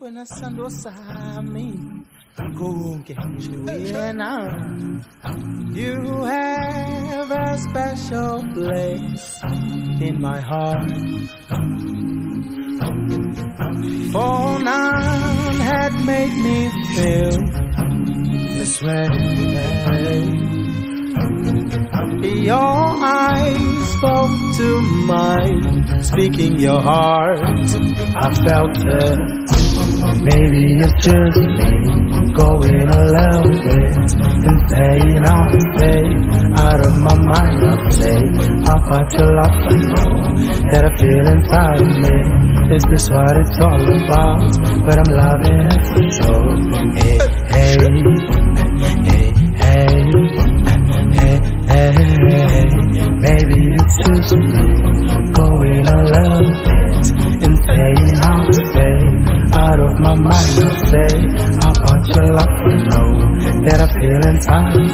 wena sando sami konke nje wena you have a special place in my heart. For none had made me feel this way your eyes spoke to mine, speaking your heart. I felt it. Maybe it's just me going a little bit insane. I'll stay out of my mind. I'll stay up until I know that I feel inside of me. Is this what it's all about? But I'm loving it for sure. Hey, hey, hey, hey, hey. Maybe it's just me going a little bit insane. I'll stay out of my mind. I'll stay up until I know that I feel inside.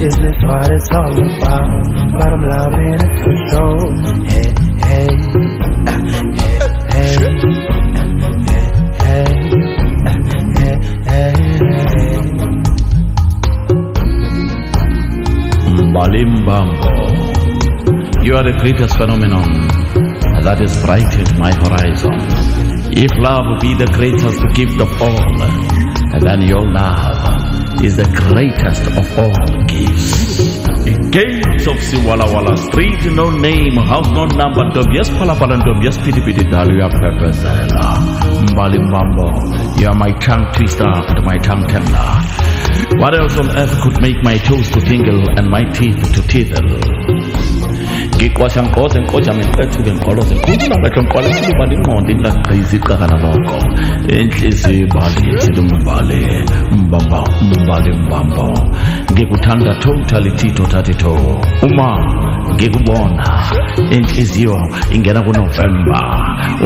Is this what it's all about? But I'm loving it for sure. Hey, hey, hey, hey, hey, hey, hey. Mbalimbambo. You are the greatest phenomenon that has brightened my horizon. If love be the greatest gift of all, then your love is the greatest of all gifts. Gates of Siwalawala Street, no name, house no number, Dobias Palapala, Dobias Piti Piti Dalia Pepezela. Mbalimbambo, you are my tongue twister and my tongue tender. What else on earth could make my toes to tingle and my teeth to tickle? ngixwasha ngqoze nkojama imfethuke ngiqoloze nkunamehlo ngiqwalisa ukuba ndingqonde ndingaqhizi icakana loko entliziyo ibali yethela umbali mbamba umbali mbambo ngikuthanda totally tito tatito uma ngikubona entliziyo ingena e kunovemba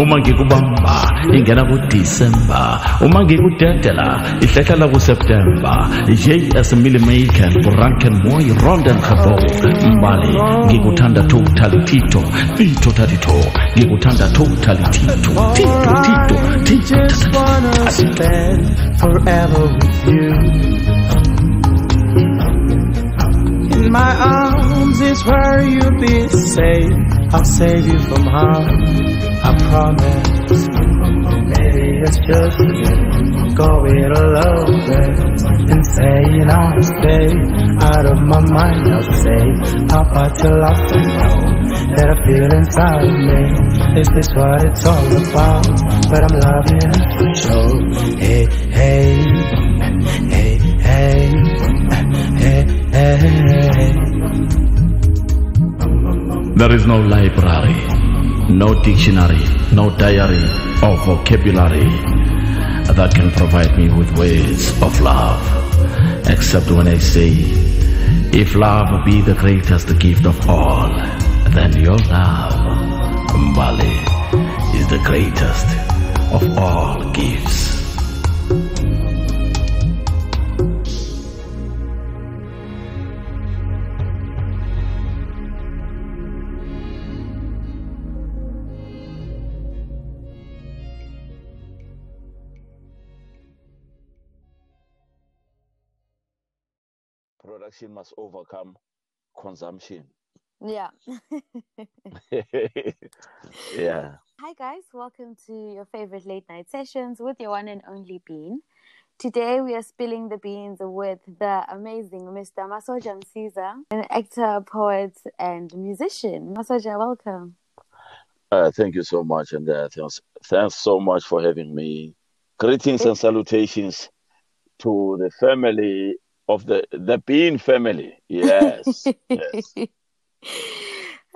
uma ngikubamba ingena e kudisemba uma ngikudedela ihlehlela kuseptemba j as e millimaker kuranken moy ronden khabo mbali ngikuthanda to totally tito tito tatito ngikuthanda totally tito tito tito tito just wanna spend forever with you. In my arms is where you'll be safe. I'll save you from harm. I promise. Maybe it's just me going a little bit insane. I'll stay out of my mind. I'll stay up until I know that I feel inside me. Is this what it's all about? But I'm loving it for sure. Hey, hey, hey, hey, hey, hey. There is no library, no dictionary, no diary or vocabulary that can provide me with words of love, except when I say, if love be the greatest gift of all, then your love, Mbali, is the greatest of all gifts. Production must overcome consumption. Yeah. yeah. Hi, guys. Welcome to your favorite late night sessions with your one and only Bean. Today, we are spilling the beans with the amazing Mr. Masoja Msiza, an actor, poet, and musician. Masoja, welcome. Uh, thank you so much, and uh, thanks, thanks so much for having me. Greetings and salutations to the family of the the Bean family. Yes, yes.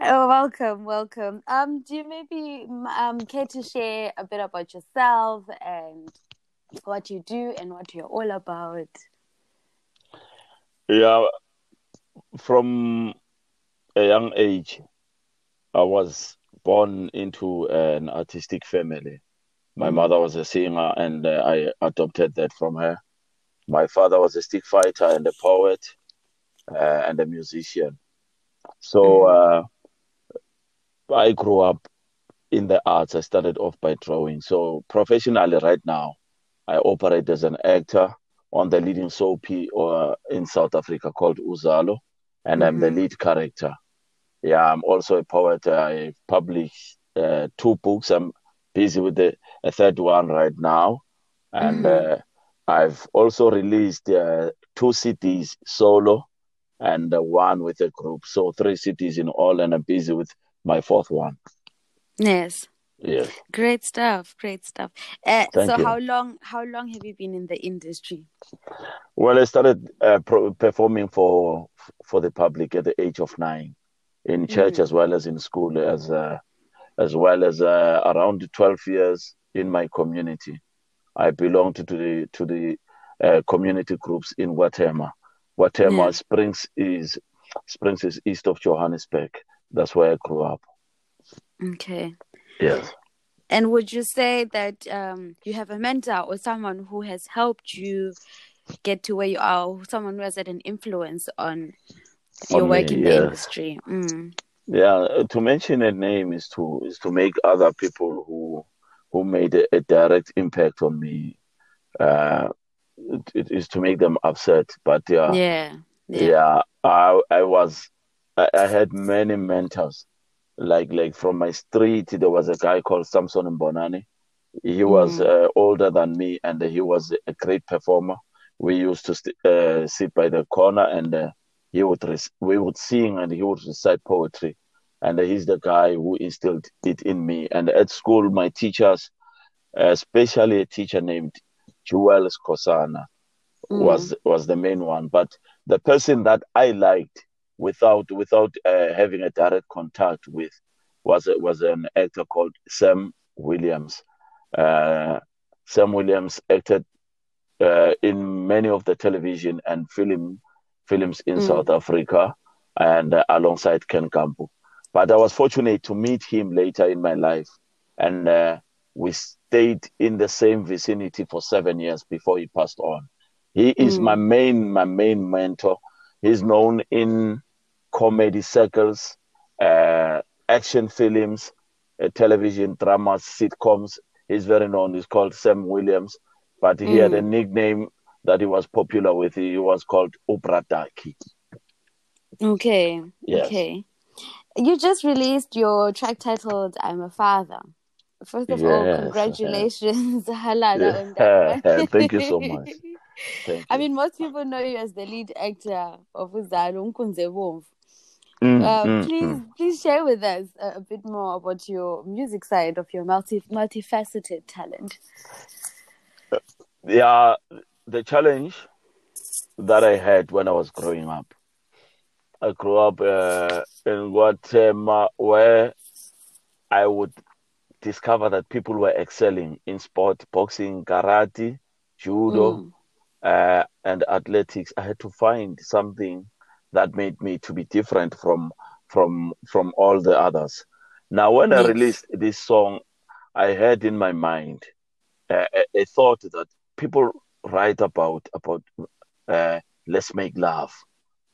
Oh, welcome, welcome. Um, do you maybe um care to share a bit about yourself and what you do and what you're all about? Yeah, from a young age, I was born into an artistic family. My mother was a singer, and uh, I adopted that from her. My father was a stick fighter and a poet uh, and a musician. So uh, I grew up in the arts. I started off by drawing. So professionally, right now, I operate as an actor on the leading soapy or in South Africa called Uzalo, and I'm the lead character. Yeah, I'm also a poet. I published uh, two books. I'm busy with the a third one right now, and uh, I've also released uh, two CDs solo and uh, one with a group. So three CDs in all, and I'm busy with my fourth one. Yes. Yes. Great stuff. Great stuff. Uh, so you. how long how long have you been in the industry? Well, I started uh, pro- performing for for the public at the age of nine, in church as well as in school, as uh, as well as uh, around twelve years in my community. I belong to, to the to the uh, community groups in KwaThema. KwaThema Yeah. Springs is Springs is east of Johannesburg. That's where I grew up. Okay. Yes. And would you say that um, you have a mentor or someone who has helped you get to where you are, someone who has had an influence on your On work me, in the industry? Mm. Yeah, uh, to mention a name is to is to make other people who who made a, a direct impact on me. Uh, it, is to make them upset, but yeah, Yeah. Yeah. yeah, I I was I, I had many mentors. Like like from my street, there was a guy called Samson Bonani. He was uh, older than me, and he was a great performer. We used to st- uh, sit by the corner, and uh, he would we would sing, and he would recite poetry. And he's the guy who instilled it in me. And at school, my teachers, especially a teacher named Joel Skosana, was was the main one. But the person that I liked without without uh, having a direct contact with was was an actor called Sam Williams. Uh, Sam Williams acted uh, in many of the television and film films in South Africa, and uh, alongside Ken Gampu. But I was fortunate to meet him later in my life, and uh, we stayed in the same vicinity for seven years before he passed on. He is my main my main mentor. He's known in comedy circles, uh, action films, uh, television dramas, sitcoms. He's very known. He's called Sam Williams, but he had a nickname that he was popular with. He was called Ubradaki. Okay. Yes. Okay. You just released your track titled "I'm a Father." First of all, Yes. congratulations, Halala, Yeah. Thank you so much. Thank I mean, most people know you as the lead actor of Uzalo Nkunze Bomvu. Mm, Uh, mm, please, mm. please share with us a, a bit more about your music side of your multi multifaceted talent. yeah, the challenge that I had when I was growing up. I grew up uh, in KwaThema where I would discover that people were excelling in sport, boxing, karate, judo, uh, and athletics. I had to find something that made me to be different from from from all the others. Now, when I released this song, I had in my mind uh, a, a thought that people write about about uh, let's make love.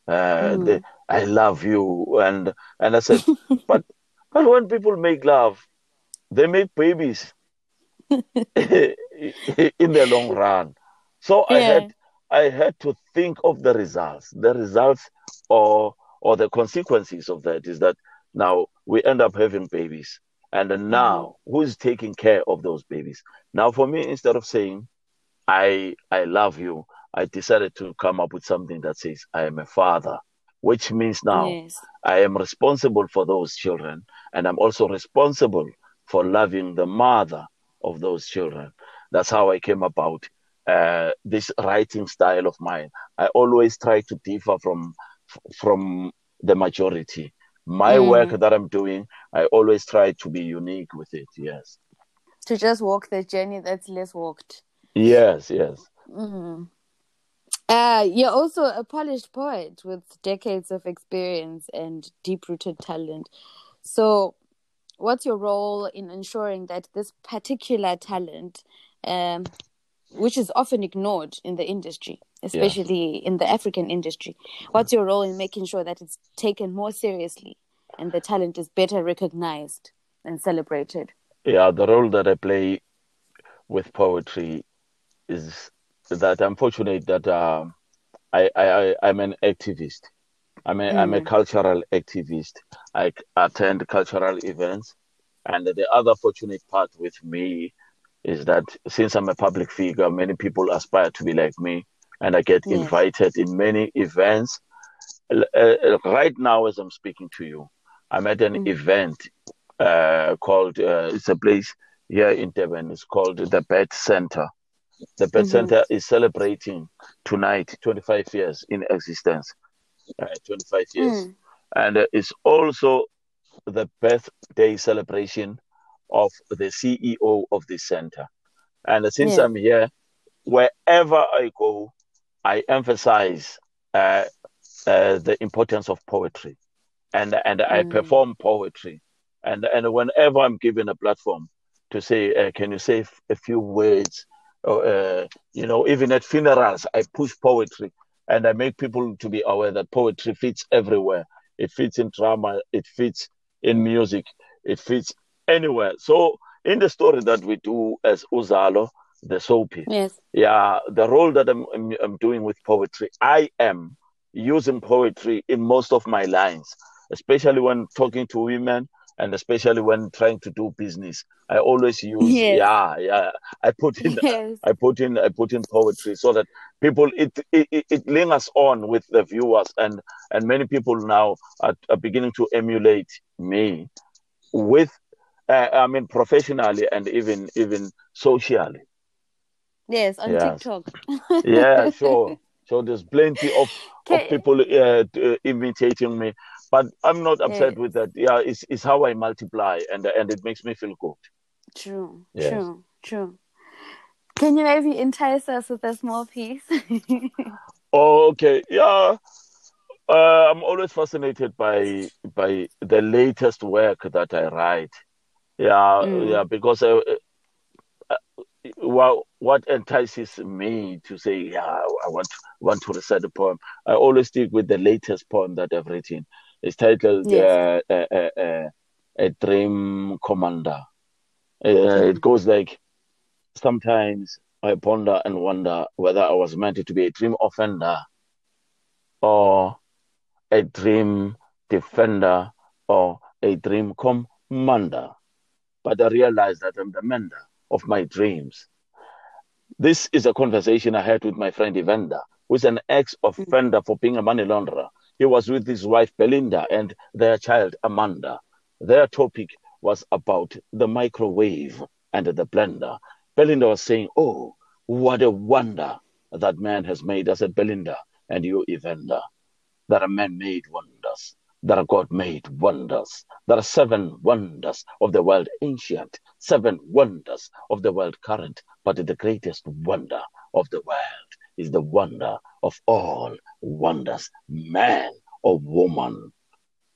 Uh, the, I love you, and and I said, but but when people make love, they make babies in the long run. So I had I had to think of the results. The results or or the consequences of that is that now we end up having babies. And now mm-hmm. who's taking care of those babies? Now for me, instead of saying I I love you, I decided to come up with something that says I am a father, which means now Yes. I am responsible for those children, and I'm also responsible for loving the mother of those children. That's how I came about uh, this writing style of mine. I always try to differ from from the majority. My work that I'm doing, I always try to be unique with it. Yes, To just walk the journey that's less walked. yes, yes. Uh, you're also a polished poet with decades of experience and deep rooted talent. So, what's your role in ensuring that this particular talent, um, which is often ignored in the industry, especially in the African industry, what's your role in making sure that it's taken more seriously and the talent is better recognized? and celebrated. Yeah, the role that I play with poetry is that I'm fortunate that uh, I, I, I am an activist. I'm a, am a Mm. cultural activist. I attend cultural events, and the other fortunate part with me is that since I'm a public figure, many people aspire to be like me, and I get Yes. invited in many events. Uh, right now, as I'm speaking to you, I'm at an Mm. event uh, called. Uh, it's a place here in Devon. It's called the Bed Center. The Bed Mhm. Center is celebrating tonight 25 years in existence. Uh, 25 years. Mm. And uh, it's also the birthday celebration of the CEO of the center. And since Yes. I'm here, wherever I go, I emphasize uh, uh, the importance of poetry, and and I Mm. perform poetry, and and whenever I'm given a platform to say, uh, can you say f- a few words, or uh, you know, even at funerals, I push poetry, and I make people to be aware that poetry fits everywhere. It fits in drama, it fits in music, it fits anywhere. So in the story that we do as Uzalo, the soapy, Yes. yeah, the role that I'm, I'm, I'm doing with poetry, I am using poetry in most of my lines, especially when talking to women and especially when trying to do business. I always use, Yes. yeah, yeah. I put in, Yes. I put in, I put in poetry so that people, it, it, it- lingers on with the viewers, and and many people now are, are beginning to emulate me with, uh, I mean, professionally and even even socially. Yes. On Yes. TikTok. Yeah, sure. So there's plenty of, of people uh, imitating me, but I'm not upset Yes. with that. Yeah, it's, it's how I multiply, and and it makes me feel good. True. Yes. True. True. Can you maybe entice us with a small piece? Oh, okay, yeah. Uh, I'm always fascinated by by the latest work that I write. Yeah, Mm. yeah, because uh, uh, well, what entices me to say, yeah, I want want to recite a poem. I always stick with the latest poem that I've written. It's titled Yes. uh, uh, uh, uh, "A Dream Commander." Uh, it goes like, sometimes I ponder and wonder whether I was meant to be a dream offender or a dream defender or a dream commander. But I realize that I'm the mender of my dreams. This is a conversation I had with my friend Evander, who's an ex offender for being a money launderer. He was with his wife Belinda and their child Amanda. Their topic was about the microwave and the blender. Belinda was saying, Oh, what a wonder that man has made. I said, Belinda, and you, Evander, that a man made wonders, that a God made wonders. There are seven wonders of the world ancient, seven wonders of the world current, but the greatest wonder of the world is the wonder of all wonders, man or woman,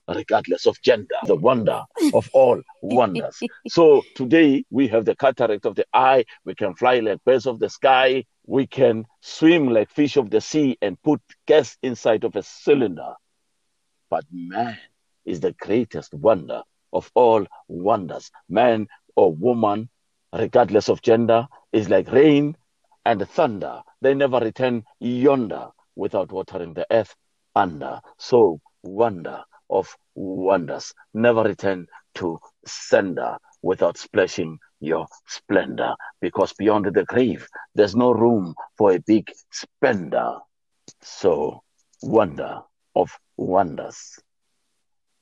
regardless of gender, the wonder of all wonders. So today we have the cataract of the eye, we can fly like birds of the sky, we can swim like fish of the sea and put gas inside of a cylinder. But man is the greatest wonder of all wonders. Man or woman, regardless of gender, is like rain and thunder. They never return yonder without watering the earth under. So, wonder of wonders. Never return to sender without splashing your splendor. Because beyond the grave, there's no room for a big spender. So, wonder of wonders.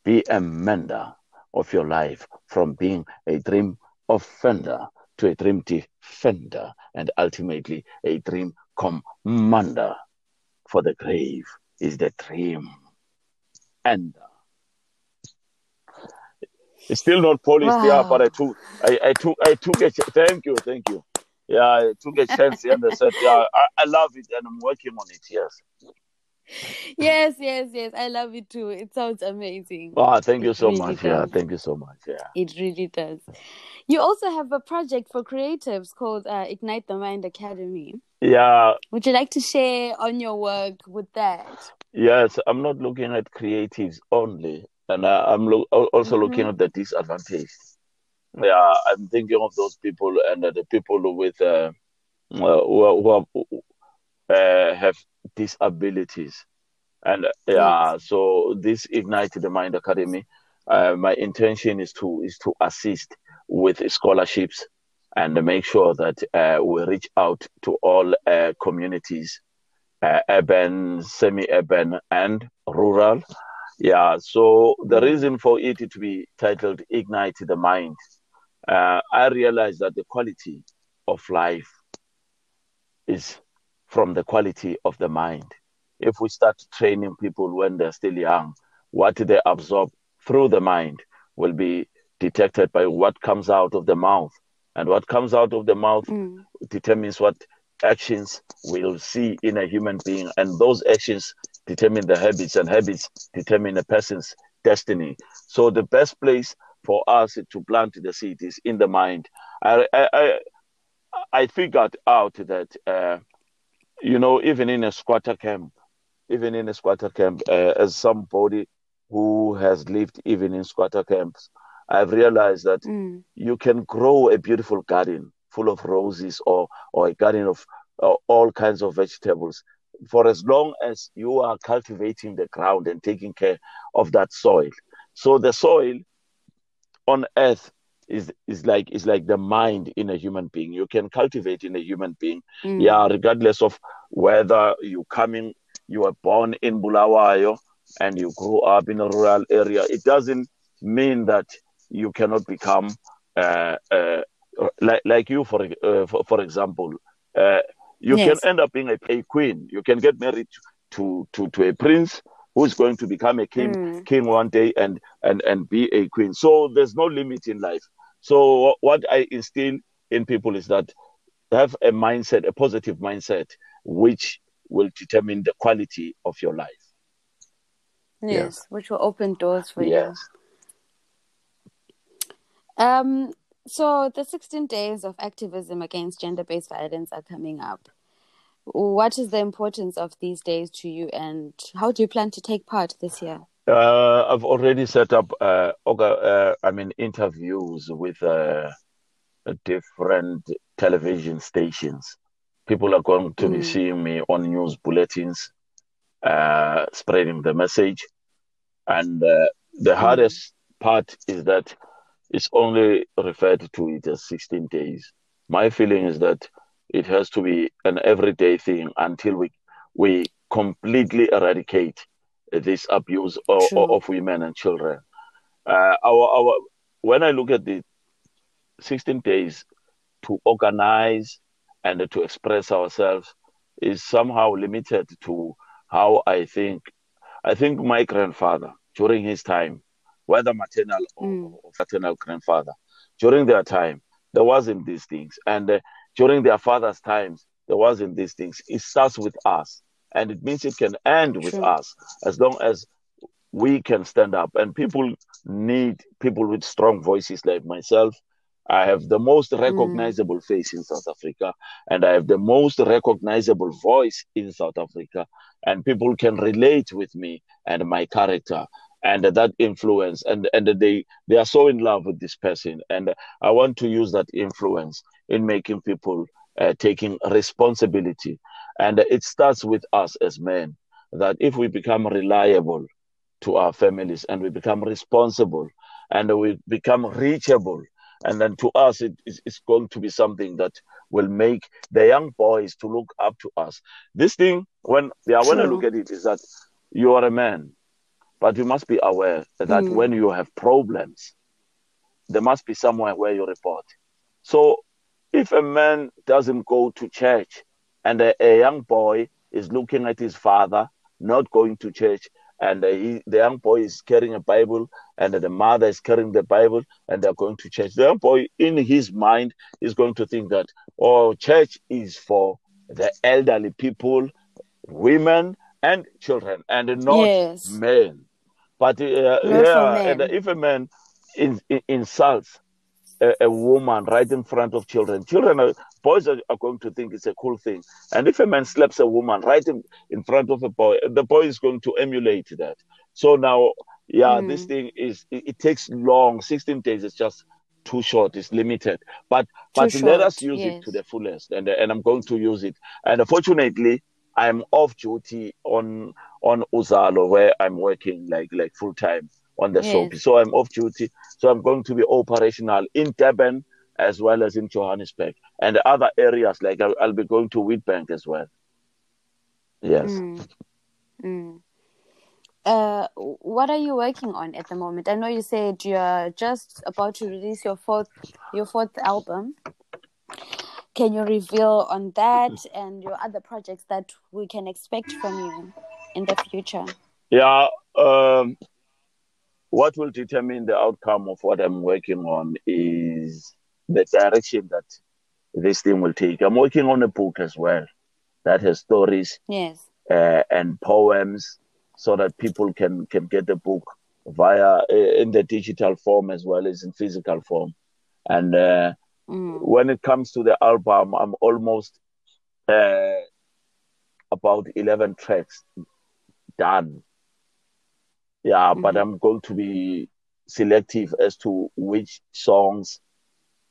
Be a mender of your life from being a dream offender to a dream defender and ultimately a dream commander. For the grave is the dream ender. Uh, it's still not polished, yeah, but I took, I, I took, I took a, thank you, thank you. Yeah, I took a chance and I said, yeah, I, I love it and I'm working on it, yes. yes, yes, yes. I love it too. It sounds amazing. Ah, thank you It so really much, yeah, thank you so much, yeah. It really does. You also have a project for creatives called uh, Ignite the Mind Academy. Yeah, Would you like to share on your work with that? Yes, I'm not looking at creatives only, and I, I'm lo- also looking Mhm. at the disadvantaged. yeah, I'm thinking of those people and uh, the people with uh, who, who, who uh, have disabilities. And yeah, so this Ignite the Mind Academy, uh, my intention is to is to assist with scholarships and make sure that uh, we reach out to all uh, communities, uh, urban, semi-urban, and rural. Yeah, so the reason for it to be titled Ignite the Mind, uh, I realize that the quality of life is from the quality of the mind. If we start training people when they're still young, what they absorb through the mind will be detected by what comes out of the mouth. And what comes out of the mouth mm. determines what actions we'll see in a human being. And those actions determine the habits, and habits determine a person's destiny. So the best place for us to plant the seed is in the mind. I, I, I, I figured out that, uh, you know, even in a squatter camp, even in a squatter camp, uh, as somebody who has lived even in squatter camps, I've realized that mm. you can grow a beautiful garden full of roses or, or a garden of uh, all kinds of vegetables for as long as you are cultivating the ground and taking care of that soil. So the soil on earth is is like is like the mind in a human being. You can cultivate in a human being, mm. yeah, regardless of whether you coming, you were born in Bulawayo and you grew up in a rural area. It doesn't mean that you cannot become uh, uh, like like you for uh, for, for, example. Uh, you yes. can end up being a, a, queen. You can get married to to to a prince who's going to become a king mm. king one day and and and be a queen. So there's no limit in life. So what I instill in people is that have a mindset, a positive mindset, which will determine the quality of your life. Yes, yes. which will open doors for yes. you. Um, so the 16 days of activism against gender-based violence are coming up. What is the importance of these days to you, and how do you plan to take part this year? Uh, I've already set up, uh, uh, I mean, interviews with uh, different television stations. People are going to mm. be seeing me on news bulletins, uh, spreading the message. And uh, the mm. hardest part is that it's only referred to it as 16 days. My feeling is that it has to be an everyday thing until we we completely eradicate this abuse of, of women and children. Uh, our, our, when I look at the 16 days to organize and to express ourselves is somehow limited to how I think. I think my grandfather during his time, whether maternal or, mm. or paternal grandfather, during their time, there wasn't these things. And uh, during their father's times, there wasn't these things. It starts with us and it means it can end with us as long as we can stand up. And people need people with strong voices like myself. I have the most mm. recognizable mm. face in south africa and i have the most recognizable voice in south africa. And people can relate with me and my character and that influence. And and they they are so in love with this person. And i want to use that influence in making people uh, taking responsibility and it starts with us as men that if we become reliable to our families and we become responsible and we become reachable, and then to us, it is going to be something that will make the young boys to look up to us. This thing, when yeah, when I look at it, is that you are a man, but you must be aware that mm. when you have problems, there must be somewhere where you report. So, if a man doesn't go to church and a, a young boy is looking at his father not going to church and he, the young boy is carrying a bible and the mother is carrying the bible and they're going to church the young boy in his mind is going to think that oh church is for the elderly people women and children and not yes. men but uh, yeah and if a man in, in, insults a, a, woman right in front of children. Children, are, boys are, are, going to think it's a cool thing. And if a man slaps a woman right in, in front of a boy, the boy is going to emulate that. So now, yeah, mm. this thing is, it, it, takes long, 16 days is just too short. It's limited. But Too but let us short, use it to the fullest, and and I'm going to use it. And fortunately, I'm off duty on on Uzalo where I'm working like like full time on the Yes. soapy. So I'm off duty. So I'm going to be operational in Durban as well as in Johannesburg and other areas. Like I'll, I'll be going to Wheatbank as well. Yes. Mm. Mm. Uh, what are you working on at the moment? I know you said you're just about to release your fourth your fourth album. Can you reveal on that and your other projects that we can expect from you in the future? Yeah. Um, what will determine the outcome of what I'm working on is the direction that this thing will take. I'm working on a book as well that has stories Yes. uh, and poems so that people can can get the book via uh, in the digital form as well as in physical form. And uh, Mm. when it comes to the album, I'm almost uh, about 11 tracks done. Yeah, but Mhm. I'm going to be selective as to which songs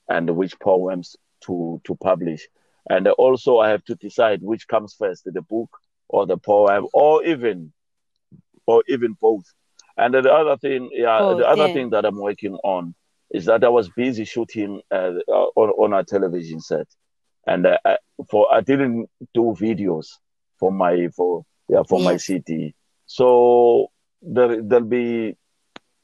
and which poems to to publish. And also, I have to decide which comes first, the book or the poem, or even or even both. And the other thing, yeah, the other yeah. thing that I'm working on is that I was busy shooting uh, uh, on on a television set, and uh, I, for I didn't do videos for my for yeah for my Yes. CD. So there there'll be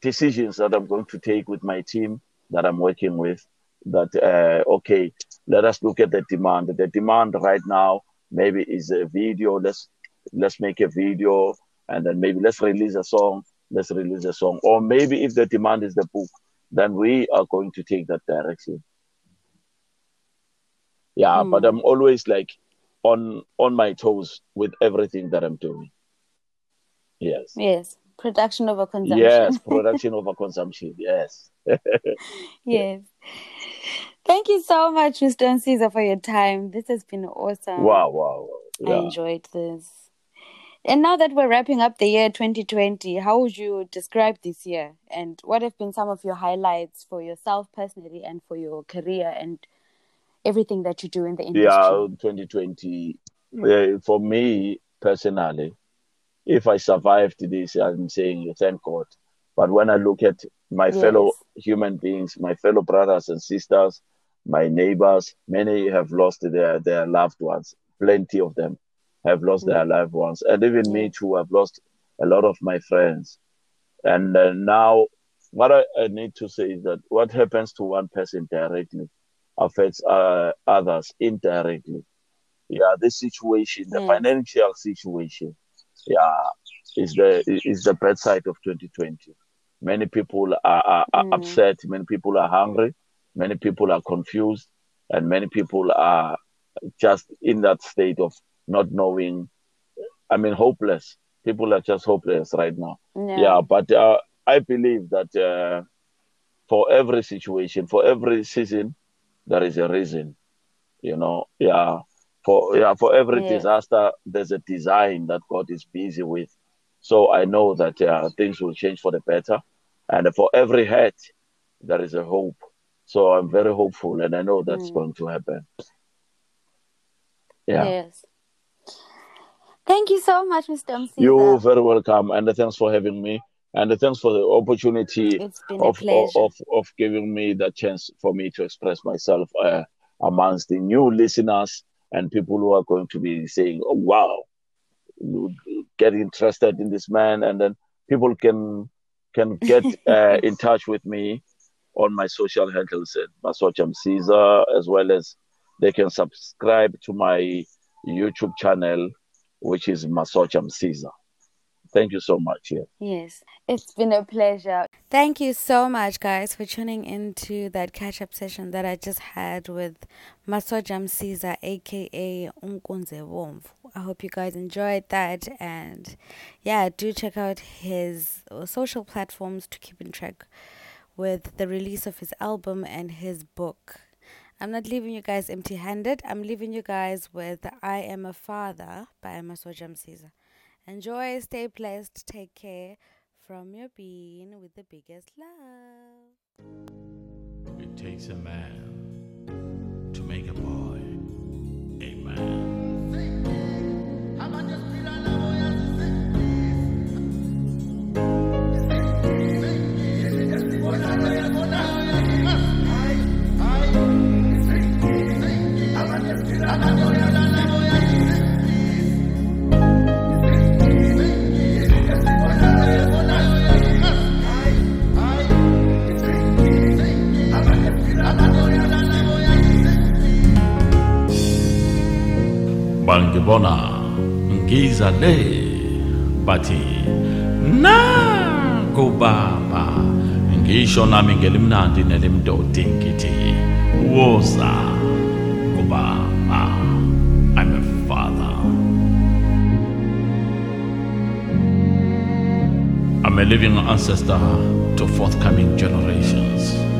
decisions that I'm going to take with my team that I'm working with. That uh, okay, let us look at the demand. The demand right now maybe is a video. Let's let's make a video, and then maybe let's release a song. Let's release a song, or maybe if the demand is the book, then we are going to take that direction. Yeah, but Hmm. I'm always like on on my toes with everything that I'm doing. Yes. Yes. Production over consumption. Yes, production over consumption. Yes. Yes. Thank you so much, Mr. Msiza, for your time. This has been awesome. Wow, wow, wow. I Yeah. enjoyed this. And now that we're wrapping up the year 2020, how would you describe this year? And what have been some of your highlights for yourself personally and for your career and everything that you do in the industry? Yeah, 2020. uh, for me personally, if I survived this, I'm saying thank God. But when I look at my Yes. fellow human beings, my fellow brothers and sisters, my neighbors, many have lost their, their loved ones. Plenty of them have lost their loved ones. And even me too, I've lost a lot of my friends. And uh, now, what I, I need to say is that what happens to one person directly affects uh, others indirectly. Yeah, this situation, the financial situation, yeah, is the is the bad side of 2020. Many people are, are, are Mm. upset. Many people are hungry. Many people are confused, and many people are just in that state of not knowing. I mean, hopeless. People are just hopeless right now. Yeah. Yeah, but uh, I believe that uh, for every situation, for every season, there is a reason. You know, yeah. For yeah, for every Yeah. disaster, there's a design that God is busy with. So I know that uh, things will change for the better, and for every hurt, there is a hope. So I'm very hopeful, and I know that's Mm. going to happen. Yeah. Yes. Thank you so much, Mr. Msiza. You're very welcome, and thanks for having me, and thanks for the opportunity It's been a of, of of giving me the chance for me to express myself uh, amongst the new listeners and people who are going to be saying, "Oh wow, get interested in this man," and then people can can get uh, in touch with me on my social handles at Masoja Msiza, as well as they can subscribe to my YouTube channel, which is Masoja Msiza. Thank you so much. Yeah. Yes, it's been a pleasure. Thank you so much, guys, for tuning into that catch up session that I just had with Masoja Msiza, aka uNkunze Bomvu. I hope you guys enjoyed that, and yeah, do check out his uh, social platforms to keep in track with the release of his album and his book. I'm not leaving you guys empty handed. I'm leaving you guys with I Am a Father by Masoja Msiza. Enjoy, stay blessed, take care from your being with the biggest love. We take takes a man to make a boy a man. bangibona ngiza le bathi naku baba ngisho nami ngelimnandi nelimdodi ngithi woza kubaba I'm a father I'm a living ancestor to forthcoming generations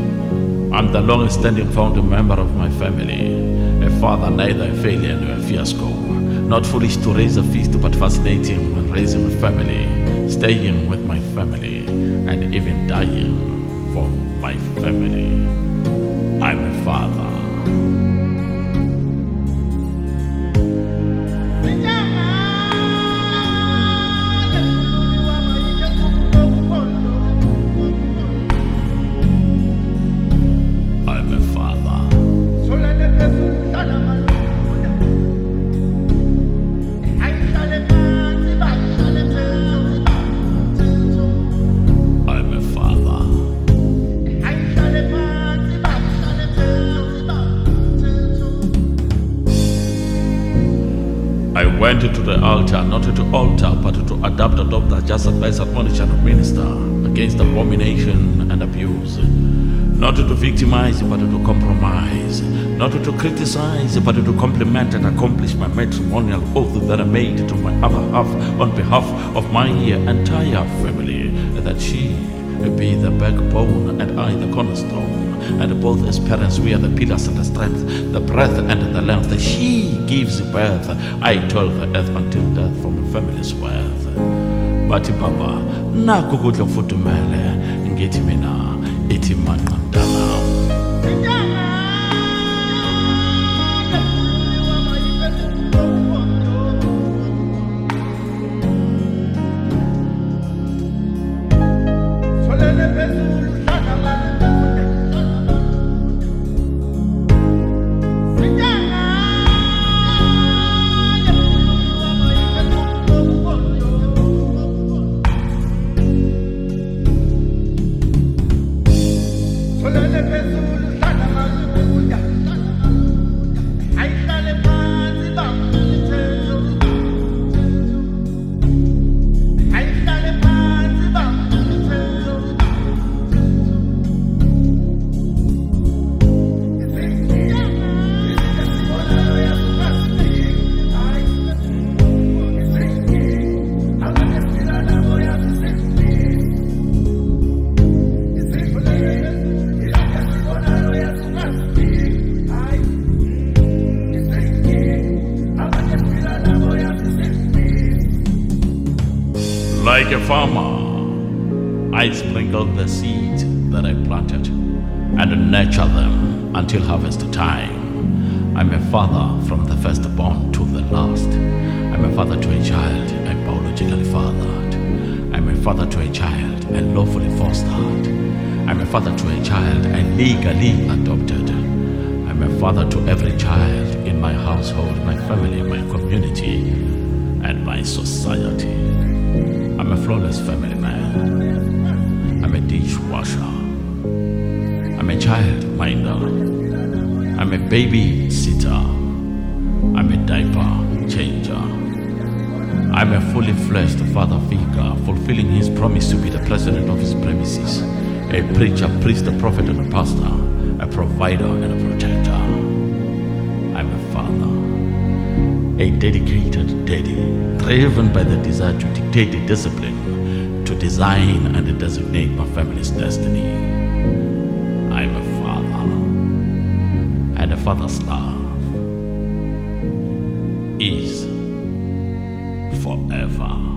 I'm the longest standing founding member of my family. A father, neither a failure nor a fiasco. Not foolish to raise a feast, but fascinating when raising a family. Staying with my family, and even dying for my family. I'm a father. The altar, not to alter, but to adapt, adopt, that just advise, admonish, and minister against abomination and abuse. Not to victimize, but to compromise. Not to criticize, but to compliment and accomplish my matrimonial oath that I made to my other half on behalf of my entire family, that she be the backbone and I the cornerstone. And both as parents, we are the pillars and the strength, the breadth and the length. She gives birth. I told the earth until death from a family's worth. Bathi baba, naku kudla kufudumele, ngithi mina, ithi manqa mntanam. Like a farmer, I sprinkle the seeds that I planted and nurture them until harvest time. I'm a father from the firstborn to the last. I'm a father to a child I biologically fathered. I'm a father to a child I lawfully fostered. I'm a father to a child I legally adopted. I'm a father to every child in my household, my family, my community, and my society. I'm a flawless family man. I'm a dishwasher. I'm a child minder. I'm a baby sitter. I'm a diaper changer. I'm a fully fleshed father figure, fulfilling his promise to be the president of his premises, a preacher, priest, a prophet, and a pastor, a provider, and a protector. I'm a father a dedicated daddy, driven by the desire to dictate discipline, to design and designate my family's destiny. I'm a father, and a father's love is forever.